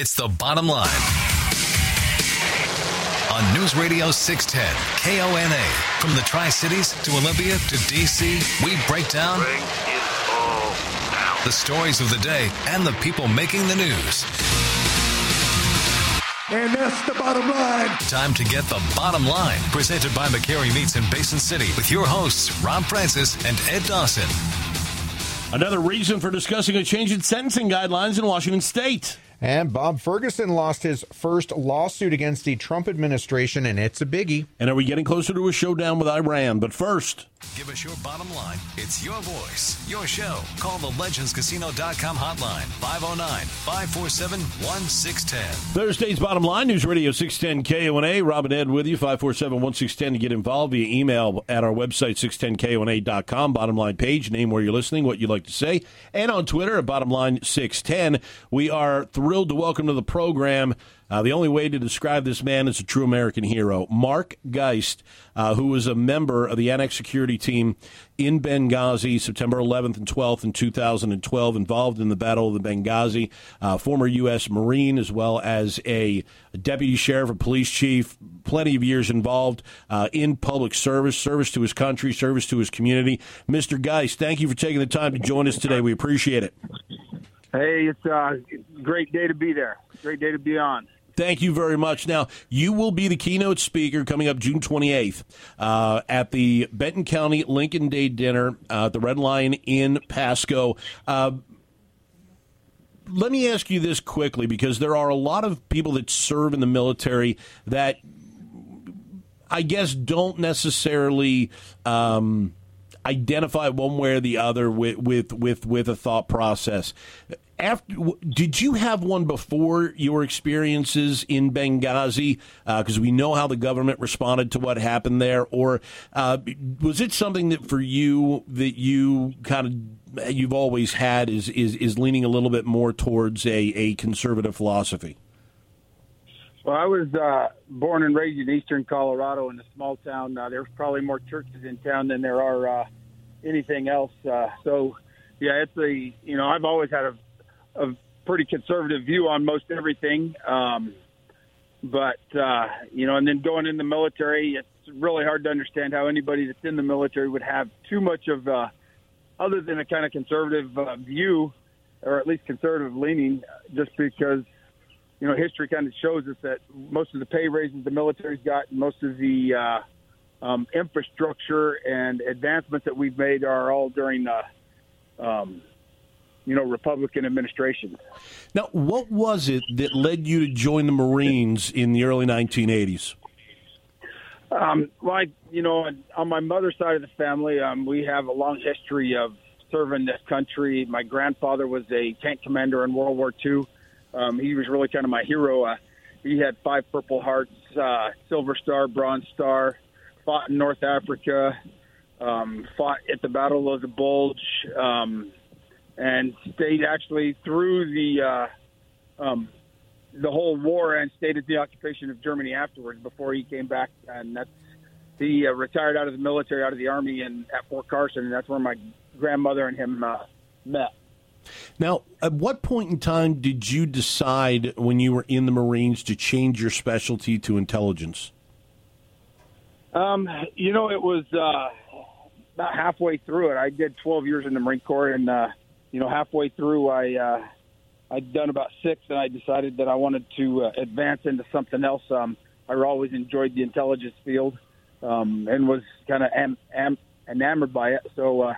It's the bottom line. On News Radio 610, KONA. From the Tri Cities to Olympia to DC, we break down Bring it all down. the stories of the day and the people making the news. And that's the bottom line. Time to get the bottom line. Presented by McCary Meats in Basin City with your hosts, Rob Francis and Ed Dawson. Another reason for discussing a change in sentencing guidelines in Washington state. And Bob Ferguson lost his first lawsuit against the Trump administration, and it's a biggie. And are we getting closer to a showdown with Iran? But first, Give us your bottom line. It's your voice, your show. Call the legendscasino.com hotline 509 547 1610. Thursday's bottom line, News Radio 610 KONA. Robin Ed with you, 547 1610 to get involved via email at our website, 610KONA.com. Bottom line page, name where you're listening, what you'd like to say. And on Twitter at bottom line 610. We are thrilled to welcome to the program. Uh, the only way to describe this man as a true American hero, Mark Geist, uh, who was a member of the Annex Security Team in Benghazi, September 11th and 12th in 2012, involved in the Battle of the Benghazi, uh, former U.S. Marine, as well as a deputy sheriff, a police chief, plenty of years involved uh, in public service, service to his country, service to his community. Mr. Geist, thank you for taking the time to join us today. We appreciate it. Hey, it's a great day to be there. Great day to be on. Thank you very much. Now, you will be the keynote speaker coming up June 28th uh, at the Benton County Lincoln Day Dinner uh, at the Red Lion in Pasco. Uh, let me ask you this quickly because there are a lot of people that serve in the military that I guess don't necessarily. Um, identify one way or the other with with with, with a thought process. After, did you have one before your experiences in Benghazi? Because uh, we know how the government responded to what happened there, or uh, was it something that for you that you kind of you've always had is is is leaning a little bit more towards a, a conservative philosophy? Well, I was uh, born and raised in eastern Colorado in a small town. Uh, there's probably more churches in town than there are uh, anything else. Uh, so, yeah, it's a you know I've always had a, a pretty conservative view on most everything. Um, but uh, you know, and then going in the military, it's really hard to understand how anybody that's in the military would have too much of, uh, other than a kind of conservative uh, view, or at least conservative leaning, just because you know, history kind of shows us that most of the pay raises the military's got, most of the uh, um, infrastructure and advancements that we've made are all during, uh, um, you know, Republican administrations. Now, what was it that led you to join the Marines in the early 1980s? Um, well, I, you know, on my mother's side of the family, um, we have a long history of serving this country. My grandfather was a tank commander in World War II. Um, he was really kind of my hero. Uh, he had five Purple Hearts, uh, Silver Star, Bronze Star, fought in North Africa, um, fought at the Battle of the Bulge, um, and stayed actually through the uh, um, the whole war and stayed at the occupation of Germany afterwards before he came back. And that's he uh, retired out of the military, out of the army, and at Fort Carson, and that's where my grandmother and him uh, met. Now, at what point in time did you decide when you were in the Marines to change your specialty to intelligence? Um, you know, it was uh, about halfway through it. I did 12 years in the Marine Corps, and uh, you know, halfway through, I uh, I'd done about six, and I decided that I wanted to uh, advance into something else. Um, I always enjoyed the intelligence field, um, and was kind of am, am, enamored by it. So. Uh,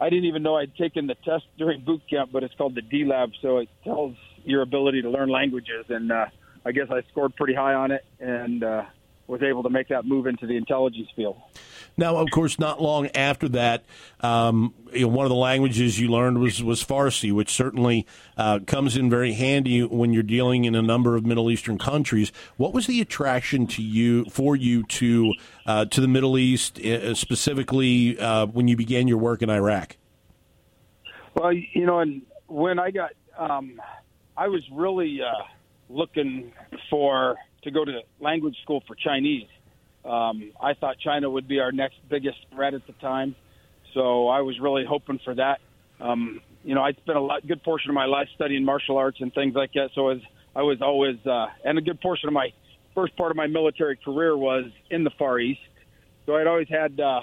I didn't even know I'd taken the test during boot camp, but it's called the DLAB, so it tells your ability to learn languages. And uh, I guess I scored pretty high on it and uh, was able to make that move into the intelligence field. Now, of course, not long after that, um, you know, one of the languages you learned was, was Farsi, which certainly uh, comes in very handy when you're dealing in a number of Middle Eastern countries. What was the attraction to you for you to uh, to the Middle East, uh, specifically uh, when you began your work in Iraq? Well, you know, and when I got, um, I was really uh, looking for to go to language school for Chinese. Um, I thought China would be our next biggest threat at the time, so I was really hoping for that. Um, you know, I spent a lot, good portion of my life studying martial arts and things like that. So as I was always, uh, and a good portion of my first part of my military career was in the Far East. So I'd always had, uh,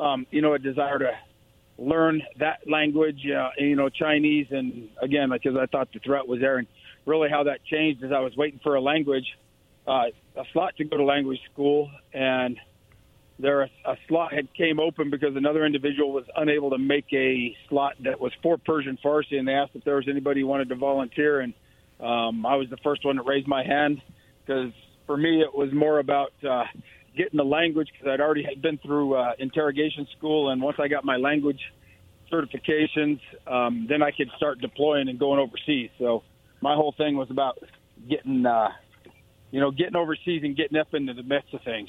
um, you know, a desire to learn that language, uh, you know, Chinese, and again, because I thought the threat was there, and really how that changed is I was waiting for a language, uh, a slot to go to language school, and there a, a slot had came open because another individual was unable to make a slot that was for Persian Farsi, and they asked if there was anybody who wanted to volunteer, and um, I was the first one to raise my hand because for me it was more about uh, getting the language because I'd already had been through uh, interrogation school, and once I got my language certifications, um, then I could start deploying and going overseas. So my whole thing was about getting, uh, you know, getting overseas and getting up into the midst of things.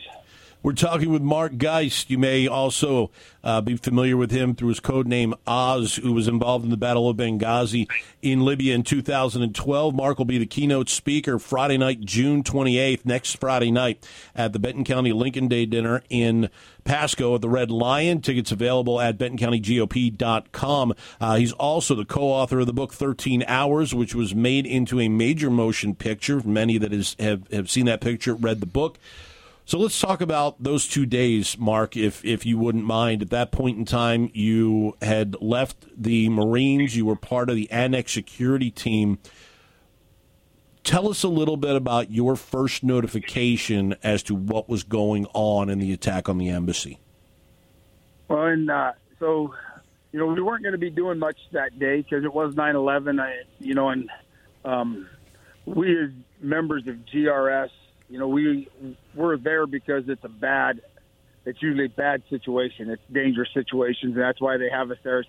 We're talking with Mark Geist. You may also uh, be familiar with him through his code name Oz, who was involved in the Battle of Benghazi in Libya in 2012. Mark will be the keynote speaker Friday night, June 28th, next Friday night, at the Benton County Lincoln Day Dinner in Pasco at the Red Lion. Tickets available at bentoncountygop.com. Uh, he's also the co-author of the book 13 Hours, which was made into a major motion picture. Many that is, have, have seen that picture, read the book. So let's talk about those two days, Mark, if if you wouldn't mind. At that point in time, you had left the Marines. You were part of the Annex security team. Tell us a little bit about your first notification as to what was going on in the attack on the embassy. Well, and uh, so, you know, we weren't going to be doing much that day because it was 9/11. I, you know, and um, we as members of GRS you know, we we're there because it's a bad, it's usually a bad situation. It's dangerous situations, and that's why they have us there.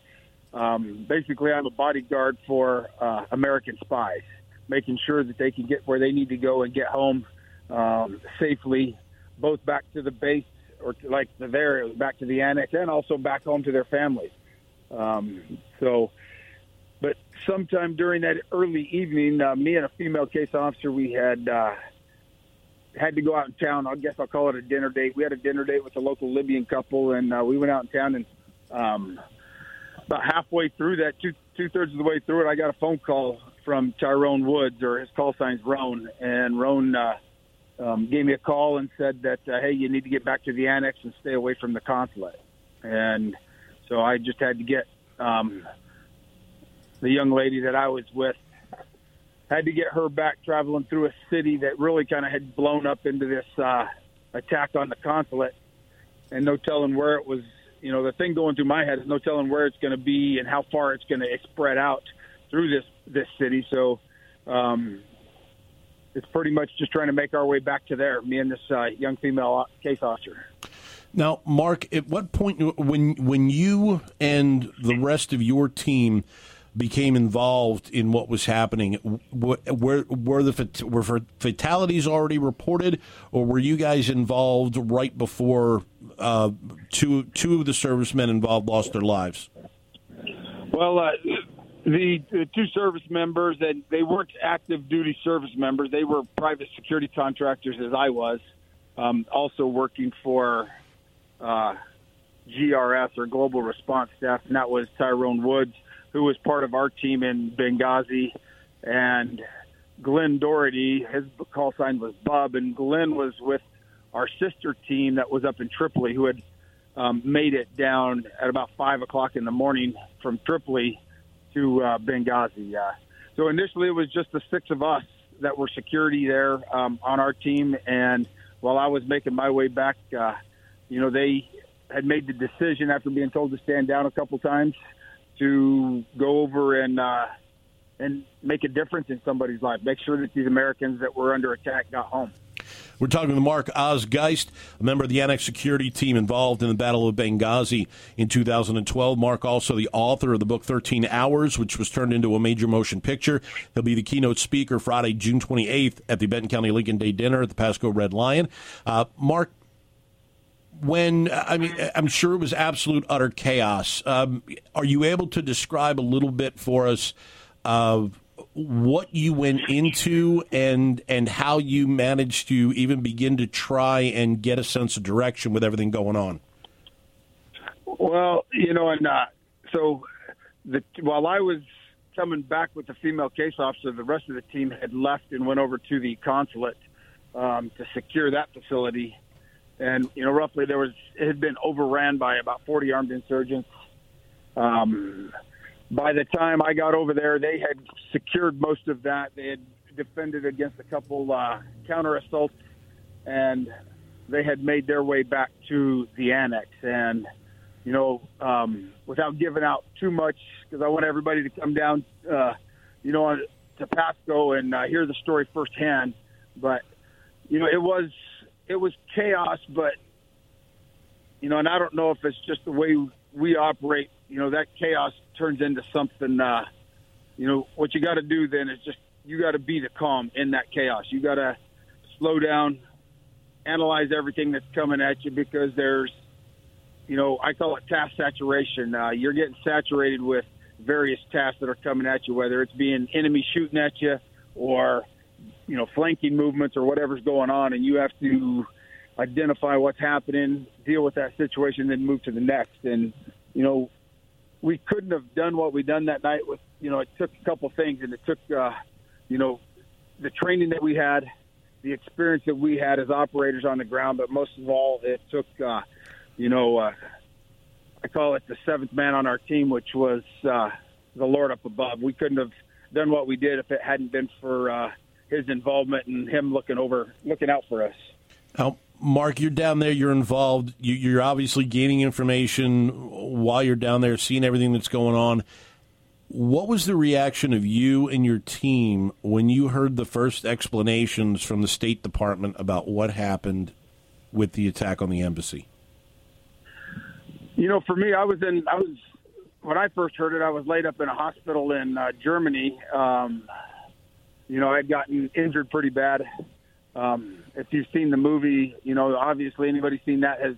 Um, basically, I'm a bodyguard for uh, American spies, making sure that they can get where they need to go and get home um, safely, both back to the base or like the there, back to the annex, and also back home to their families. Um, so, but sometime during that early evening, uh, me and a female case officer, we had uh, had to go out in town. I guess I'll call it a dinner date. We had a dinner date with a local Libyan couple, and uh, we went out in town. And um, about halfway through that, two two thirds of the way through it, I got a phone call from Tyrone Woods, or his call sign's Rone, and Rone uh, um, gave me a call and said that uh, hey, you need to get back to the annex and stay away from the consulate. And so I just had to get um, the young lady that I was with had to get her back traveling through a city that really kind of had blown up into this uh, attack on the consulate, and no telling where it was. You know, the thing going through my head is no telling where it's going to be and how far it's going to spread out through this this city. So, um, it's pretty much just trying to make our way back to there. Me and this uh, young female case officer. Now, Mark, at what point when when you and the rest of your team became involved in what was happening. Were, were the were fatalities already reported, or were you guys involved right before uh, two two of the servicemen involved lost their lives? Well, uh, the, the, two service members, and they weren't active duty service members. They were private security contractors, as I was, um, also working for. Uh, GRS or Global Response Staff, and that was Tyrone Woods who was part of our team in Benghazi, and Glenn Doherty. His call sign was Bub, and Glenn was with our sister team that was up in Tripoli, who had um, made it down at about five o'clock in the morning from Tripoli to uh, Benghazi. Uh, so initially, it was just the six of us that were security there um, on our team, and while I was making my way back, uh, you know, they had made the decision after being told to stand down a couple times to go over and uh, and make a difference in somebody's life. Make sure that these Americans that were under attack got home. We're talking to Mark Oz Geist, a member of the Annex security team involved in the Battle of Benghazi in 2012. Mark, also the author of the book 13 Hours, which was turned into a major motion picture. He'll be the keynote speaker Friday, June 28th at the Benton County Lincoln Day Dinner at the Pasco Red Lion. Uh, Mark, when I mean, I'm sure it was absolute utter chaos. Um, are you able to describe a little bit for us of what you went into and and how you managed to even begin to try and get a sense of direction with everything going on? Well, you know, and uh, so the, while I was coming back with the female case officer, the rest of the team had left and went over to the consulate um, to secure that facility. And you know, roughly there was it had been overran by about 40 armed insurgents. Um, by the time I got over there, they had secured most of that. They had defended against a couple uh, counter assaults, and they had made their way back to the annex. And you know, um, without giving out too much, because I want everybody to come down, uh, you know, to Pasco and uh, hear the story firsthand. But you know, it was it was chaos, but you know, and I don't know if it's just the way we operate. You know, that chaos turns into something. Uh, you know, what you got to do then is just you got to be the calm in that chaos. You got to slow down, analyze everything that's coming at you because there's, you know, I call it task saturation. Uh, you're getting saturated with various tasks that are coming at you, whether it's being enemy shooting at you or, you know, flanking movements or whatever's going on, and you have to identify what's happening, deal with that situation, then move to the next. And you know, we couldn't have done what we done that night with. You know, it took a couple things, and it took, uh, you know, the training that we had, the experience that we had as operators on the ground, but most of all, it took, uh, you know, uh, I call it the seventh man on our team, which was uh, the Lord up above. We couldn't have done what we did if it hadn't been for uh, his involvement and him looking over, looking out for us. Now, Mark, you're down there. You're involved. You, are obviously gaining information while you're down there, seeing everything that's going on. What was the reaction of you and your team when you heard the first explanations from the State Department about what happened with the attack on the embassy? You know, for me, I was in. I was when I first heard it. I was laid up in a hospital in uh, Germany. Um, you know, I'd gotten injured pretty bad um, if you've seen the movie, you know, obviously anybody seen that has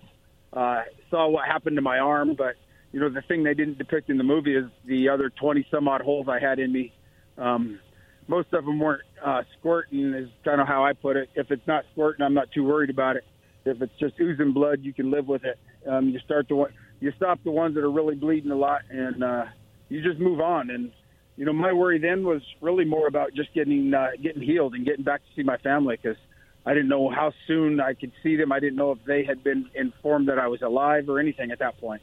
uh, saw what happened to my arm. But you know, the thing they didn't depict in the movie is the other 20 some odd holes I had in me. Um, most of them weren't uh, squirting, is kind of how I put it. If it's not squirting, I'm not too worried about it. If it's just oozing blood, you can live with it. Um, you start to you stop the ones that are really bleeding a lot, and uh, you just move on. And you know, my worry then was really more about just getting uh, getting healed and getting back to see my family because I didn't know how soon I could see them. I didn't know if they had been informed that I was alive or anything at that point.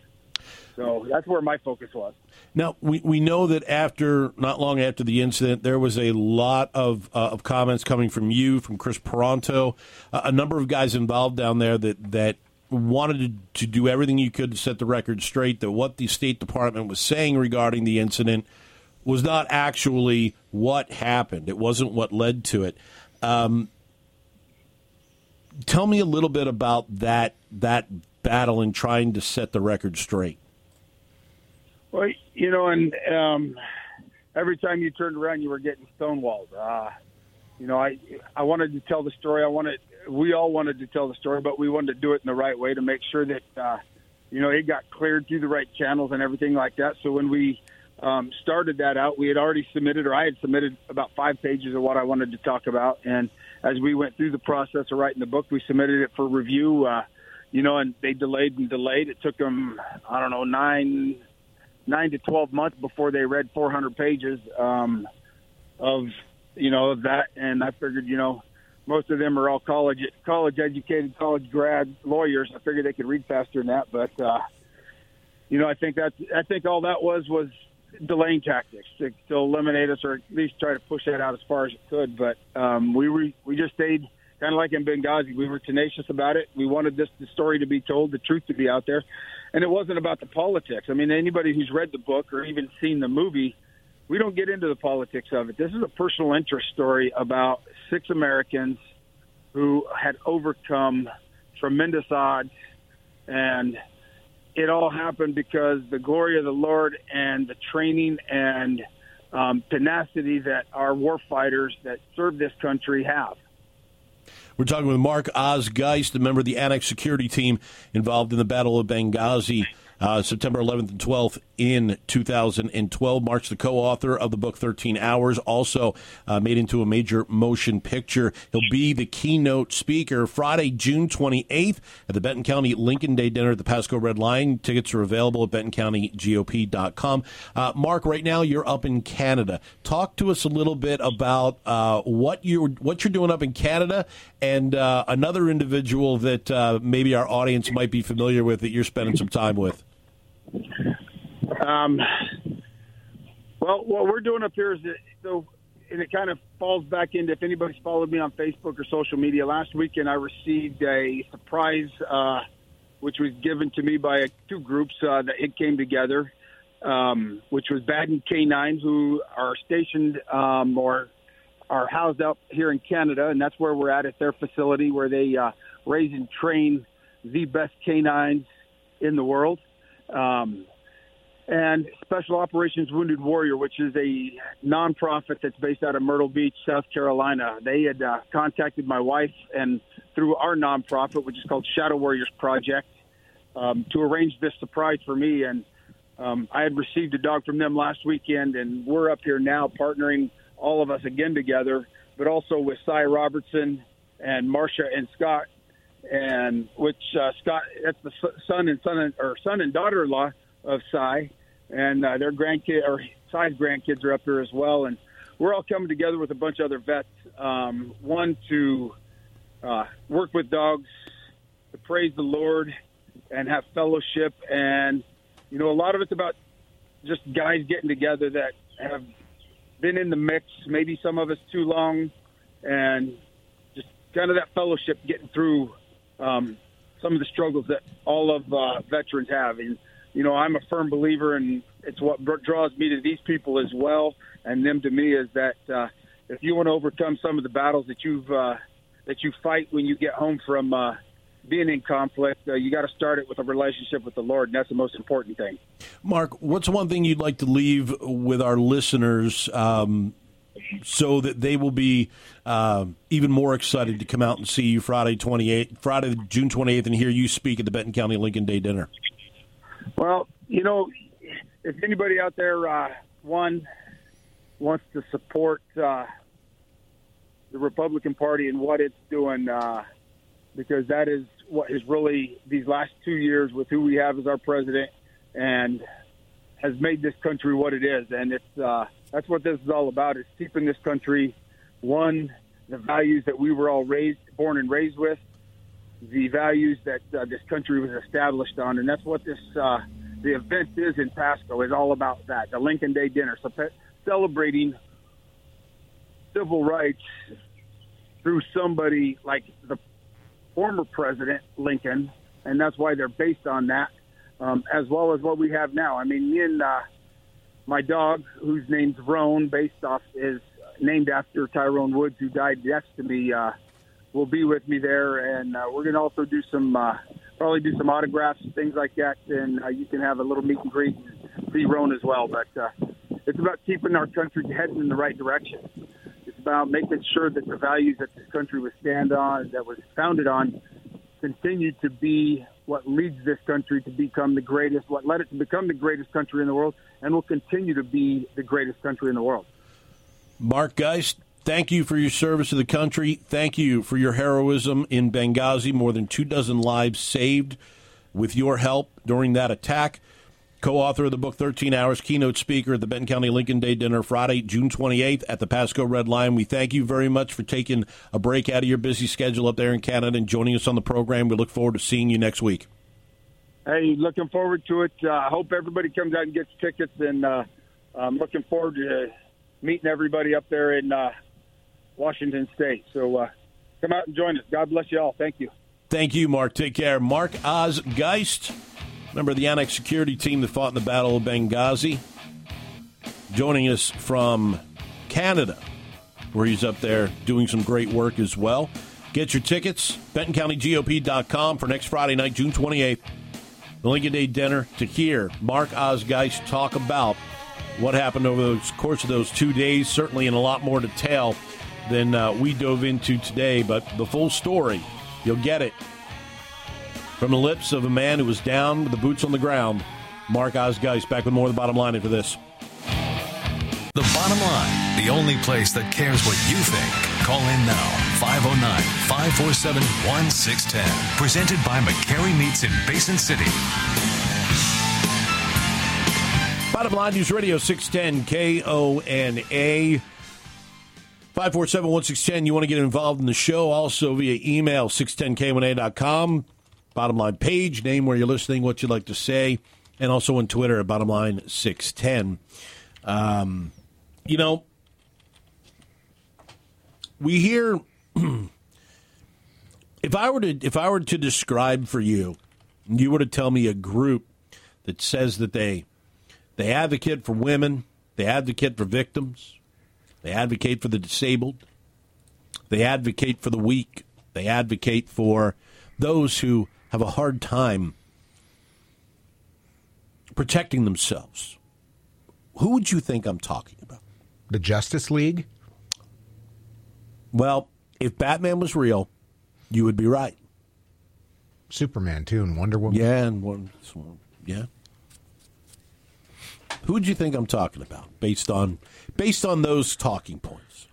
So that's where my focus was. Now we, we know that after not long after the incident, there was a lot of uh, of comments coming from you, from Kris Paronto, uh, a number of guys involved down there that that wanted to, to do everything you could to set the record straight. That what the State Department was saying regarding the incident was not actually what happened. It wasn't what led to it. Um, tell me a little bit about that that battle and trying to set the record straight. Well, you know, and um, every time you turned around, you were getting stonewalled. Uh, you know, I I wanted to tell the story. I wanted we all wanted to tell the story, but we wanted to do it in the right way to make sure that uh, you know it got cleared through the right channels and everything like that. So when we um, started that out, we had already submitted, or I had submitted about five pages of what I wanted to talk about. And as we went through the process of writing the book, we submitted it for review. Uh, you know, and they delayed and delayed. It took them, I don't know, nine, nine to twelve months before they read 400 pages um, of, you know, of that. And I figured, you know, most of them are all college college educated, college grad lawyers. I figured they could read faster than that, but. uh you know, I think that's I think all that was was delaying tactics to, to eliminate us or at least try to push that out as far as it could. But um, we were, we just stayed kind of like in Benghazi. We were tenacious about it. We wanted this the story to be told, the truth to be out there, and it wasn't about the politics. I mean, anybody who's read the book or even seen the movie, we don't get into the politics of it. This is a personal interest story about six Americans who had overcome tremendous odds and it all happened because the glory of the Lord and the training and um, tenacity that our war fighters that serve this country have. We're talking with Mark Oz Geist, a member of the Annex security team involved in the Battle of Benghazi. Uh, September 11th and 12th in 2012. Mark's the co-author of the book 13 Hours, also uh, made into a major motion picture. He'll be the keynote speaker Friday, June 28th at the Benton County Lincoln Day Dinner at the Pasco Red Lion. Tickets are available at bentoncountygop.com. Uh, Mark, right now you're up in Canada. Talk to us a little bit about uh, what you're what you're doing up in Canada and uh, another individual that uh, maybe our audience might be familiar with that you're spending some time with. Um, well, what we're doing up here is that, so, and it kind of falls back into if anybody's followed me on Facebook or social media. Last weekend, I received a surprise, uh, which was given to me by two groups uh, that it came together, um, which was Baden K9, who are stationed um, or are housed up here in Canada, and that's where we're at at their facility where they uh, raise and train the best canines in the world. Um, and Special Operations Wounded Warrior, which is a nonprofit that's based out of Myrtle Beach, South Carolina. They had uh, contacted my wife and through our nonprofit, which is called Shadow Warriors Project, um, to arrange this surprise for me. And um, I had received a dog from them last weekend, and we're up here now partnering all of us again together, but also with Si Robertson and Marcia and Scott, and which uh, Scott that's the son and son or son and daughter-in-law of Si, and uh, their grandkid or Si's grandkids are up here as well, and we're all coming together with a bunch of other vets. Um, one to uh, work with dogs, to praise the Lord, and have fellowship, and you know a lot of it's about just guys getting together that have been in the mix, maybe some of us too long, and just kind of that fellowship getting through um, some of the struggles that all of uh, veterans have. And you know, I'm a firm believer, and it's what draws me to these people as well, and them to me is that uh, if you want to overcome some of the battles that you've uh, that you fight when you get home from uh, being in conflict, uh, you got to start it with a relationship with the Lord, and that's the most important thing. Mark, what's one thing you'd like to leave with our listeners um, so that they will be uh, even more excited to come out and see you Friday 28th, Friday June 28th, and hear you speak at the Benton County Lincoln Day dinner? Well, you know, if anybody out there, uh, one wants to support uh, the Republican Party and what it's doing, uh, because that is what is really these last two years with who we have as our president and has made this country what it is. And it's uh, that's what this is all about: is keeping this country one the values that we were all raised, born and raised with, the values that uh, this country was established on, and that's what this uh, the event is in Pasco is all about. That the Lincoln Day dinner, so pe- celebrating civil rights through somebody like the former president Lincoln, and that's why they're based on that, um, as well as what we have now. I mean, me and uh, my dog, whose name's Rone, based off is named after Tyrone Woods, who died next to me. Uh, will be with me there, and uh, we're going to also do some uh, probably do some autographs things like that, and uh, you can have a little meet and greet and see Rone as well. But uh, it's about keeping our country heading in the right direction. It's about making sure that the values that this country was stand on, that was founded on, continue to be what leads this country to become the greatest, what led it to become the greatest country in the world, and will continue to be the greatest country in the world. Mark Geist, Thank you for your service to the country. Thank you for your heroism in Benghazi. More than two dozen lives saved with your help during that attack. Co author of the book 13 Hours, keynote speaker at the Benton County Lincoln Day Dinner Friday, June 28th at the Pasco Red Lion. We thank you very much for taking a break out of your busy schedule up there in Canada and joining us on the program. We look forward to seeing you next week. Hey, looking forward to it. I uh, hope everybody comes out and gets tickets, and uh, I'm looking forward to meeting everybody up there in. Uh, Washington State. So uh, come out and join us. God bless you all. Thank you. Thank you, Mark. Take care. Mark Oz Geist, member of the Annex security team that fought in the Battle of Benghazi, joining us from Canada, where he's up there doing some great work as well. Get your tickets, BentonCountyGOP.com for next Friday night, June 28th, the Lincoln Day dinner to hear Mark Oz Geist talk about what happened over the course of those two days, certainly in a lot more detail than uh, we dove into today. But the full story, you'll get it from the lips of a man who was down with the boots on the ground Mark Oz Geist back with more of the bottom line after this. The bottom line, the only place that cares what you think. Call in now, 509 547 1610. Presented by McCary Meats in Basin City. Bottom line News Radio 610 KONA. 547 1610. You want to get involved in the show also via email 610KONA.com. Bottom line page, name where you're listening, what you'd like to say, and also on Twitter at bottom line 610. Um, you know, we hear if I were to if I were to describe for you, you were to tell me a group that says that they they advocate for women, they advocate for victims, they advocate for the disabled, they advocate for the weak, they advocate for those who have a hard time protecting themselves. Who would you think I'm talking about? The Justice League? Well, if Batman was real, you would be right. Superman, too, and Wonder Woman? Yeah, and one, yeah. Who would you think I'm talking about based on based on those talking points?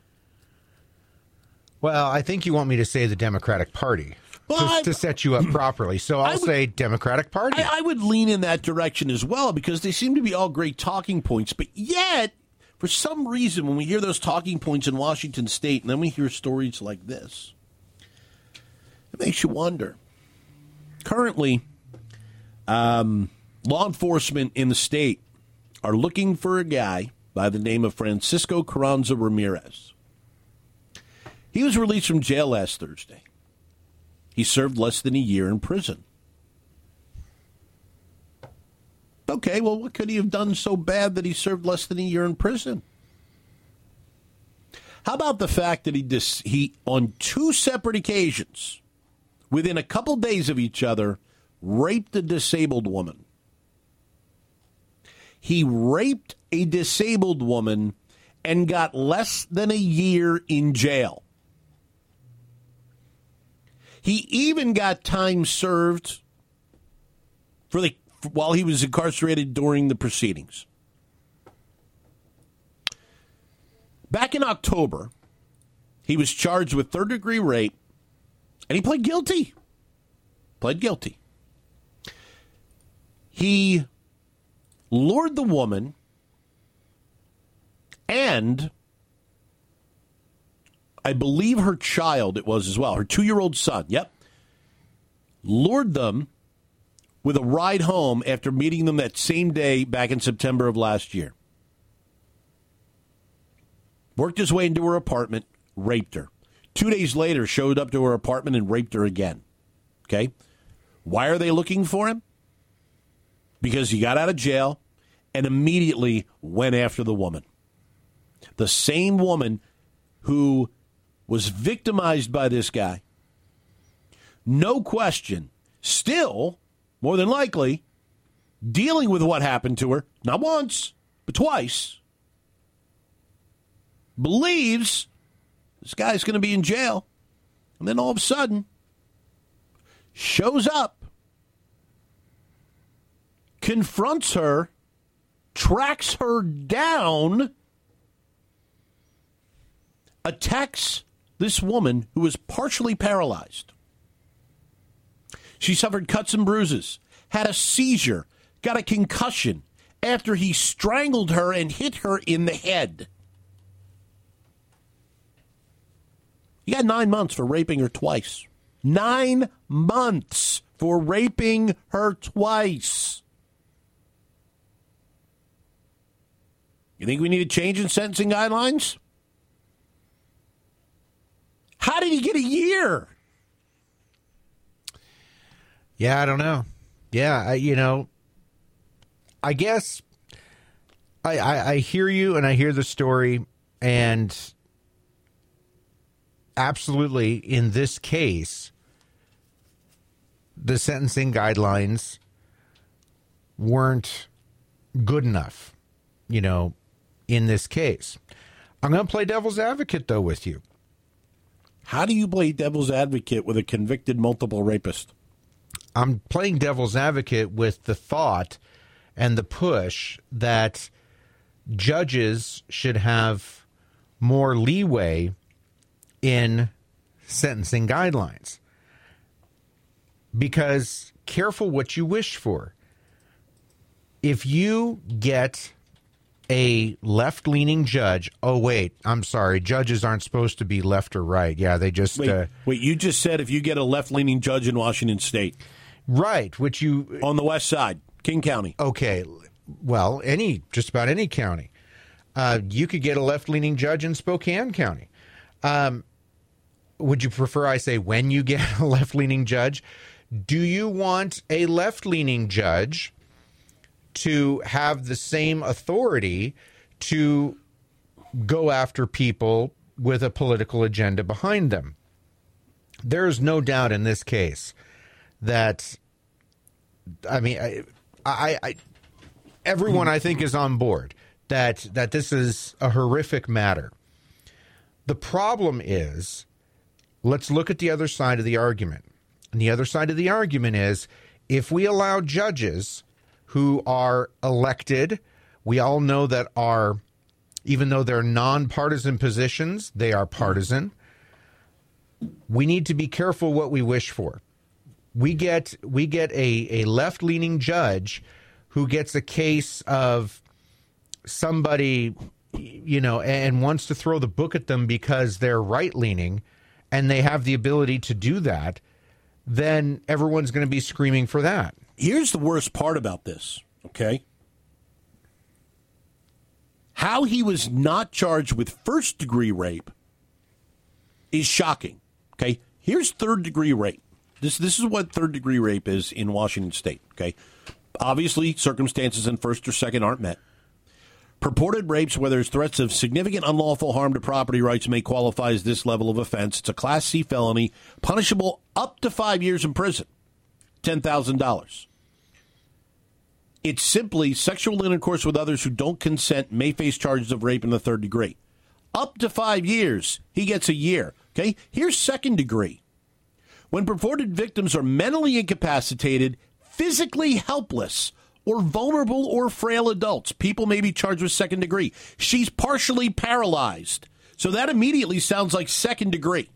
Well, I think you want me to say the Democratic Party Well, to, to set you up properly. So I'll would- say Democratic Party. I, I would lean in that direction as well because they seem to be all great talking points, but yet, for some reason, when we hear those talking points in Washington State, and then we hear stories like this, it makes you wonder. Currently, um, law enforcement in the state are looking for a guy by the name of Francisco Carranza Ramirez. He was released from jail last Thursday. He served less than a year in prison. Okay, well, what could he have done so bad that he served less than a year in prison? How about the fact that he dis- he on two separate occasions, within a couple days of each other, raped a disabled woman? He raped a disabled woman and got less than a year in jail. He even got time served for the while he was incarcerated during the proceedings. Back in October, he was charged with third degree rape and he pled guilty. Pled guilty. He lured the woman and I believe her child it was as well, her two year old son. Yep. Lured them with a ride home after meeting them that same day back in September of last year. Worked his way into her apartment, raped her. Two days later, showed up to her apartment and raped her again. Okay? Why are they looking for him? Because he got out of jail and immediately went after the woman. The same woman who was victimized by this guy. No question. Still, more than likely, dealing with what happened to her, not once, but twice, believes this guy's going to be in jail. And then all of a sudden, shows up, confronts her, tracks her down, attacks this woman who was partially paralyzed. She suffered cuts and bruises, had a seizure, got a concussion after he strangled her and hit her in the head. He got nine months for raping her twice. Nine months for raping her twice. You think we need a change in sentencing guidelines? How did he get a year? Yeah, I don't know. Yeah, I, you know, I guess I, I, I hear you and I hear the story, and absolutely in this case, the sentencing guidelines weren't good enough, you know, in this case. I'm going to play devil's advocate though with you. How do you play devil's advocate with a convicted multiple rapist? I'm playing devil's advocate with the thought and the push that judges should have more leeway in sentencing guidelines. Because careful what you wish for. If you get a left leaning judge, oh, wait, I'm sorry, judges aren't supposed to be left or right. Yeah, they just. Wait, uh, wait, you just said if you get a left leaning judge in Washington State right, which you. on the west side, King County. Okay, well, any, just about any county. Uh, you could get a left leaning judge in Spokane County. Um, would you prefer I say when you get a left leaning judge? Do you want a left leaning judge to have the same authority to go after people with a political agenda behind them? There is no doubt in this case that, I mean, I, I, I everyone I think is on board that that this is a horrific matter. The problem is, let's look at the other side of the argument. And the other side of the argument is if we allow judges who are elected, we all know that are, even though they're nonpartisan positions, they are partisan. We need to be careful what we wish for. We get we get a, a left leaning judge who gets a case of somebody you know and wants to throw the book at them because they're right leaning and they have the ability to do that then everyone's going to be screaming for that Here's the worst part about this, okay? How he was not charged with first degree rape is shocking. Okay? Here's third degree rape. This this is what third degree rape is in Washington state, okay? Obviously, circumstances in first or second aren't met. Purported rapes where there's threats of significant unlawful harm to property rights may qualify as this level of offense. It's a class C felony, punishable up to 5 years in prison. $10,000. It's simply sexual intercourse with others who don't consent may face charges of rape in the third degree. Up to five years, he gets a year. Okay? Here's second degree. When purported victims are mentally incapacitated, physically helpless, or vulnerable or frail adults, people may be charged with second degree. She's partially paralyzed. So that immediately sounds like second degree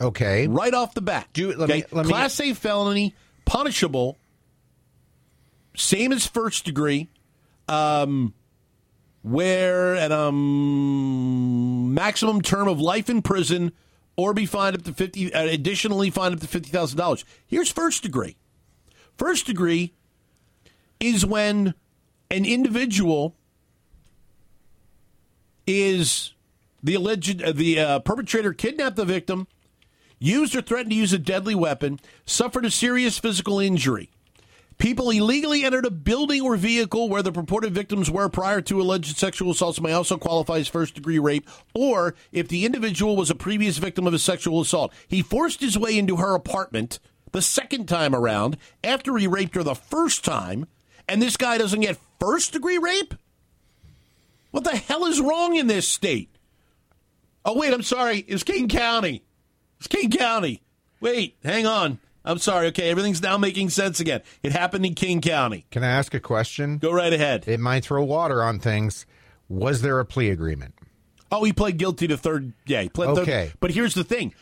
okay right off the bat. Do- let me- okay? let me- Class A felony, punishable, same as first degree, um, where at um maximum term of life in prison, or be fined up to fifty. Uh, additionally, fined up to fifty thousand dollars. Here's first degree. First degree is when an individual is the alleged uh, the uh, perpetrator kidnapped the victim used or threatened to use a deadly weapon, suffered a serious physical injury. People illegally entered a building or vehicle where the purported victims were prior to alleged sexual assaults may also qualify as first degree rape, or if the individual was a previous victim of a sexual assault. He forced his way into her apartment the second time around after he raped her the first time, and this guy doesn't get first degree rape? What the hell is wrong in this state? Oh, wait, I'm sorry. It's King County. It's King County. Wait, hang on. I'm sorry. Okay, everything's now making sense again. It happened in King County. can i ask a question Go right ahead. it might throw water on things was there a plea agreement Oh, he pled guilty to third. Yeah, he pled third. Okay. But here's the thing: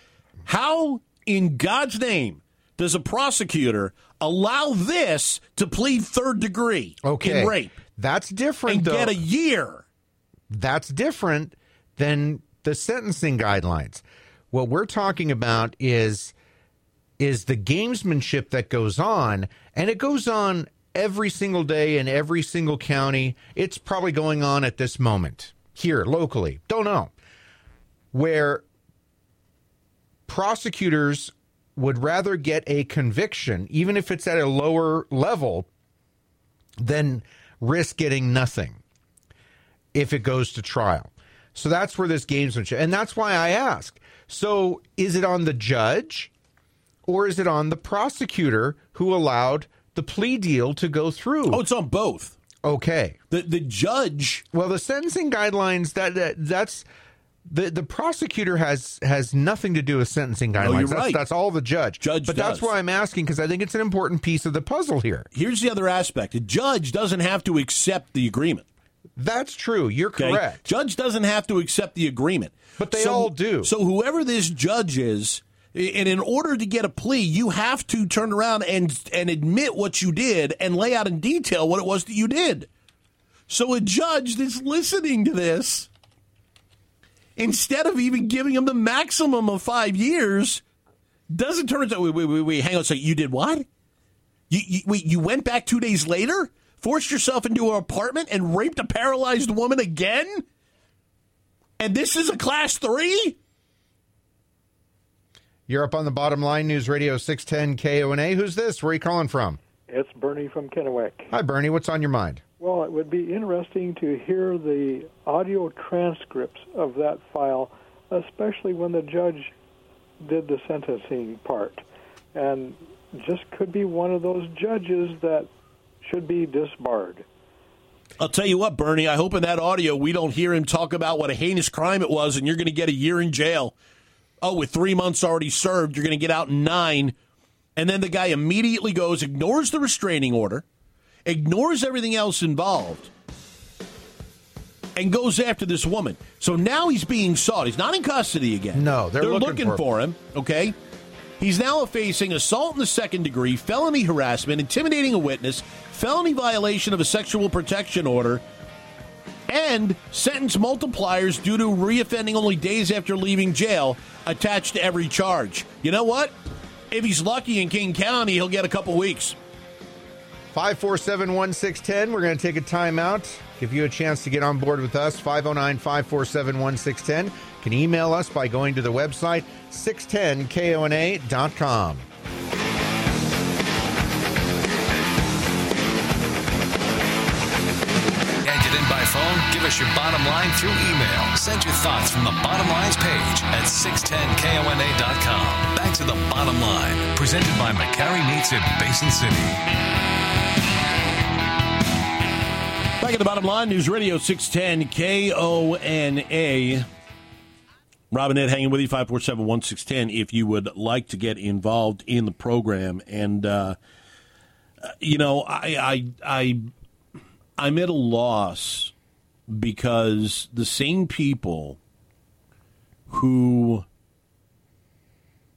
how in God's name does a prosecutor allow this to plead third degree okay in rape that's different and though get a year? that's different than the sentencing guidelines. What we're talking about is is the gamesmanship that goes on, and it goes on every single day in every single county. It's probably going on at this moment here locally. Don't know where prosecutors would rather get a conviction, even if it's at a lower level, than risk getting nothing if it goes to trial. So that's where this gamesmanship, and that's why I ask. So is it on the judge or is it on the prosecutor who allowed the plea deal to go through? Oh, it's on both. okay. The the judge. Well, the sentencing guidelines that, that that's The the prosecutor has has nothing to do with sentencing guidelines. you're that's, right. that's all the judge. Judge but that's why I'm asking because I think it's an important piece of the puzzle here. Here's the other aspect: a judge doesn't have to accept the agreement. That's true. You're Okay? correct. Judge doesn't have to accept the agreement. But they all do. So whoever this judge is, and in order to get a plea, you have to turn around and and admit what you did and lay out in detail what it was that you did. So a judge that's listening to this, instead of even giving him the maximum of five years, doesn't turn into wait, wait, wait, wait hang on So. You did what? You, you, wait, you went back two days later, forced yourself into an apartment, and raped a paralyzed woman again? And this is a class three? You're up on the bottom line. News Radio 610 KONA. Who's this? Where are you calling from? It's Bernie from Kennewick. Hi, Bernie. What's on your mind? Well, it would be interesting to hear the audio transcripts of that file, especially when the judge did the sentencing part. And just could be one of those judges that should be disbarred. I'll tell you what, Bernie, I hope in that audio we don't hear him talk about what a heinous crime it was and you're going to get a year in jail. Oh, with three months already served, you're going to get out in nine. And then the guy immediately goes, ignores the restraining order, ignores everything else involved, and goes after this woman. So now he's being sought. He's not in custody again. No, they're looking for him, okay? He's now facing assault in the second degree, felony harassment, intimidating a witness, felony violation of a sexual protection order, and sentence multipliers due to reoffending only days after leaving jail attached to every charge. You know what? If he's lucky in King County, he'll get a couple weeks. 547 1610. We're going to take a timeout. Give you a chance to get on board with us. 509 547 1610. Can email us by going to the website 610kona.com. Can't get in by phone? Give us your bottom line through email. Send your thoughts from the bottom lines page at 610kona.com. Back to the bottom line, presented by McCarry Meats in Basin City. Back at the bottom line, News Radio 610 KONA. Robin Ed hanging with you, 547 1610, if you would like to get involved in the program. And, uh, you know, I, I, I, I'm at a loss because the same people who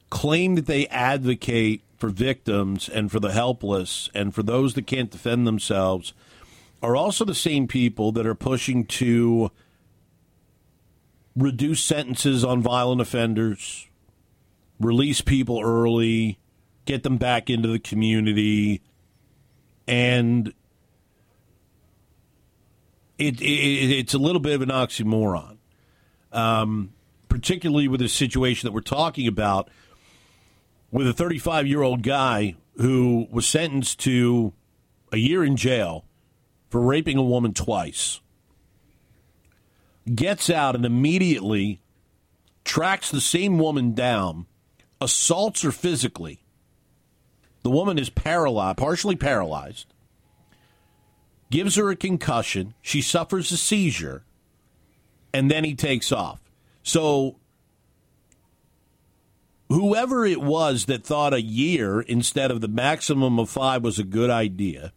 claim that they advocate for victims and for the helpless and for those that can't defend themselves are also the same people that are pushing to reduce sentences on violent offenders, release people early, get them back into the community, and it, it it's a little bit of an oxymoron, um, particularly with the situation that we're talking about with a 35 year old guy who was sentenced to a year in jail for raping a woman twice gets out and immediately tracks the same woman down, assaults her physically. The woman is paralyzed, partially paralyzed, gives her a concussion. She suffers a seizure, and then he takes off. So, whoever it was that thought a year instead of the maximum of five was a good idea.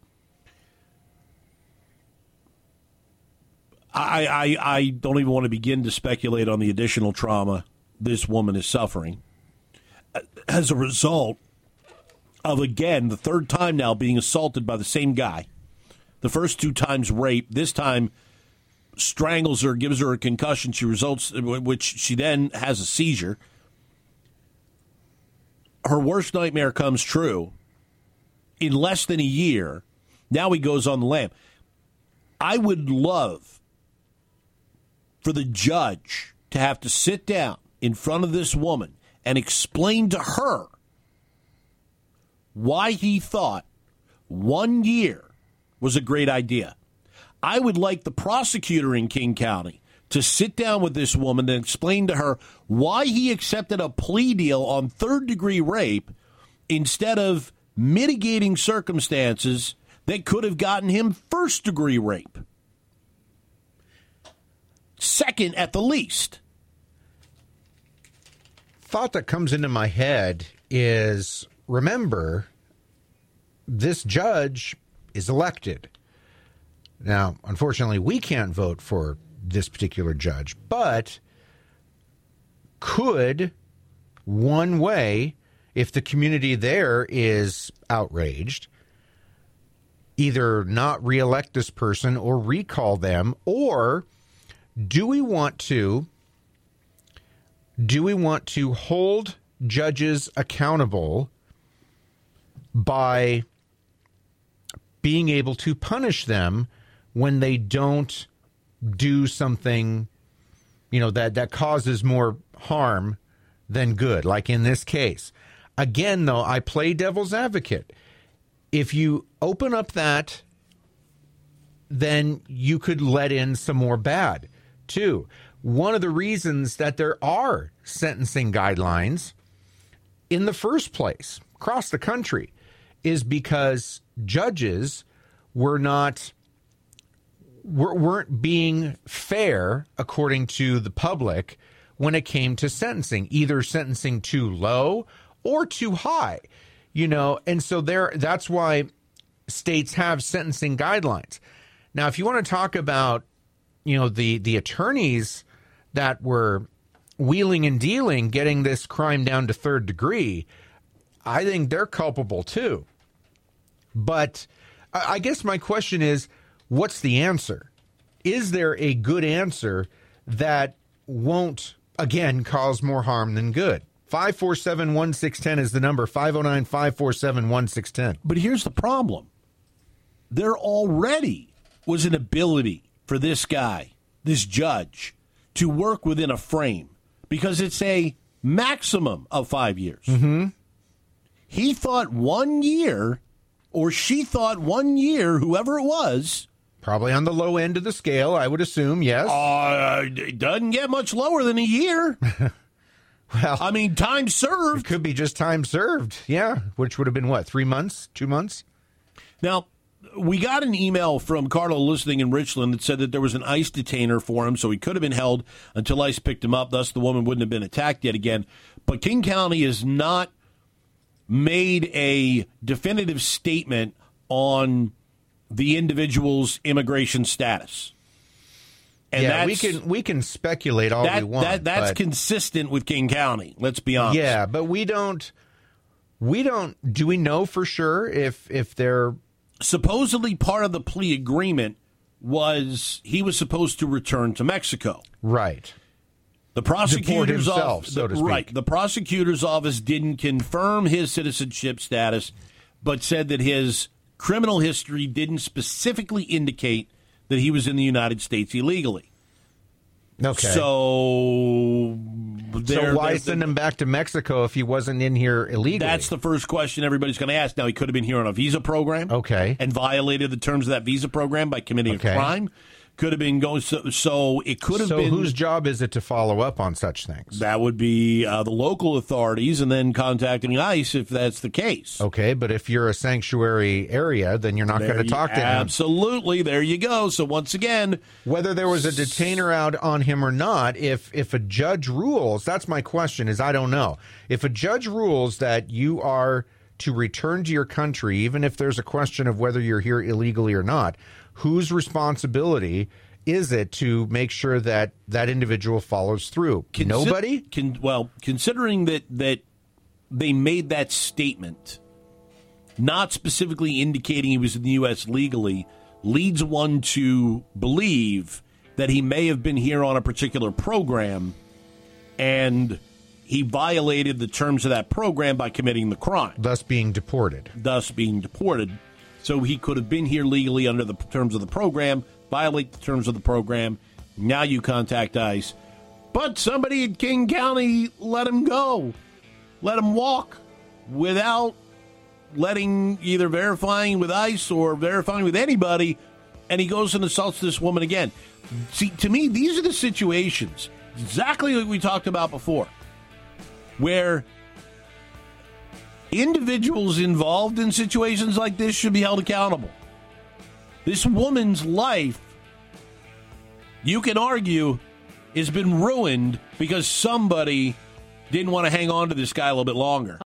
I, I, I don't even want to begin to speculate on the additional trauma this woman is suffering as a result of, again, the third time now being assaulted by the same guy. The first two times rape, this time strangles her, gives her a concussion. She results, which she then has a seizure. Her worst nightmare comes true. In less than a year, now he goes on the lam. I would love for the judge to have to sit down in front of this woman and explain to her why he thought one year was a great idea. I would like the prosecutor in King County to sit down with this woman and explain to her why he accepted a plea deal on third degree rape instead of mitigating circumstances that could have gotten him first degree rape second at the least. thought that comes into my head is remember, this judge is elected. Now, unfortunately, we can't vote for this particular judge, but could one way, if the community there is outraged, either not reelect this person or recall them, or do we want to do we want to hold judges accountable by being able to punish them when they don't do something you know that that causes more harm than good like in this case? Again though i play devil's advocate. If you open up that then you could let in some more bad too. One of the reasons that there are sentencing guidelines in the first place across the country is because judges were not weren't being fair according to the public when it came to sentencing either sentencing too low or too high you know? And so there that's why states have sentencing guidelines. Now if you want to talk about you know the the attorneys that were wheeling and dealing getting this crime down to third degree i think they're culpable too but I guess my question is what's the answer? Is there a good answer that won't, again, cause more harm than good? 547 1610 is the number 509 547 1610. But here's the problem there already was an ability for this guy, this judge, to work within a frame because it's a maximum of five years. Mm-hmm. He thought one year or she thought one year, whoever it was. Probably on the low end of the scale, I would assume, yes. Uh, it doesn't get much lower than a year. well, I mean, time served. It could be just time served, yeah, which would have been what, three months, two months? Now, we got an email from Carlo listening in Richland that said that there was an ICE detainer for him, so he could have been held until ICE picked him up. Thus, the woman wouldn't have been attacked yet again. But King County has not made a definitive statement on the individual's immigration status. And yeah, we can we can speculate all that, we want. That, that's but, consistent with King County. Let's be honest. Yeah, but we don't. We don't. Do we know for sure if if they're supposedly part of the plea agreement was he was supposed to return to Mexico. Right. The prosecutor's office, so right? The prosecutor's office didn't confirm his citizenship status, but said that his criminal history didn't specifically indicate that he was in the United States illegally. Okay. So, so why send him back to Mexico if he wasn't in here illegally? That's the first question everybody's going to ask. Now, he could have been here on a visa program. Okay. And violated the terms of that visa program by committing okay. a crime could have been going. So, so it could have so been. whose job is it to follow up on such things? That would be uh, the local authorities, and then contacting ICE if that's the case. Okay, but if you're a sanctuary area, then you're not going to talk to him. Absolutely, there you go. So once again, whether there was a detainer out on him or not, if if a judge rules, that's my question. Is I don't know if a judge rules that you are to return to your country, even if there's a question of whether you're here illegally or not whose responsibility is it to make sure that that individual follows through? Nobody. Can, well, considering that that they made that statement, not specifically indicating he was in the U.S. legally, leads one to believe that he may have been here on a particular program, and he violated the terms of that program by committing the crime, thus being deported. Thus being deported. So he could have been here legally under the terms of the program, violate the terms of the program. Now you contact ICE. But somebody in King County let him go, let him walk without letting either verifying with ICE or verifying with anybody, and he goes and assaults this woman again. See, to me, these are the situations exactly like we talked about before, where individuals involved in situations like this should be held accountable. This woman's life, you can argue, has been ruined because somebody didn't want to hang on to this guy a little bit longer.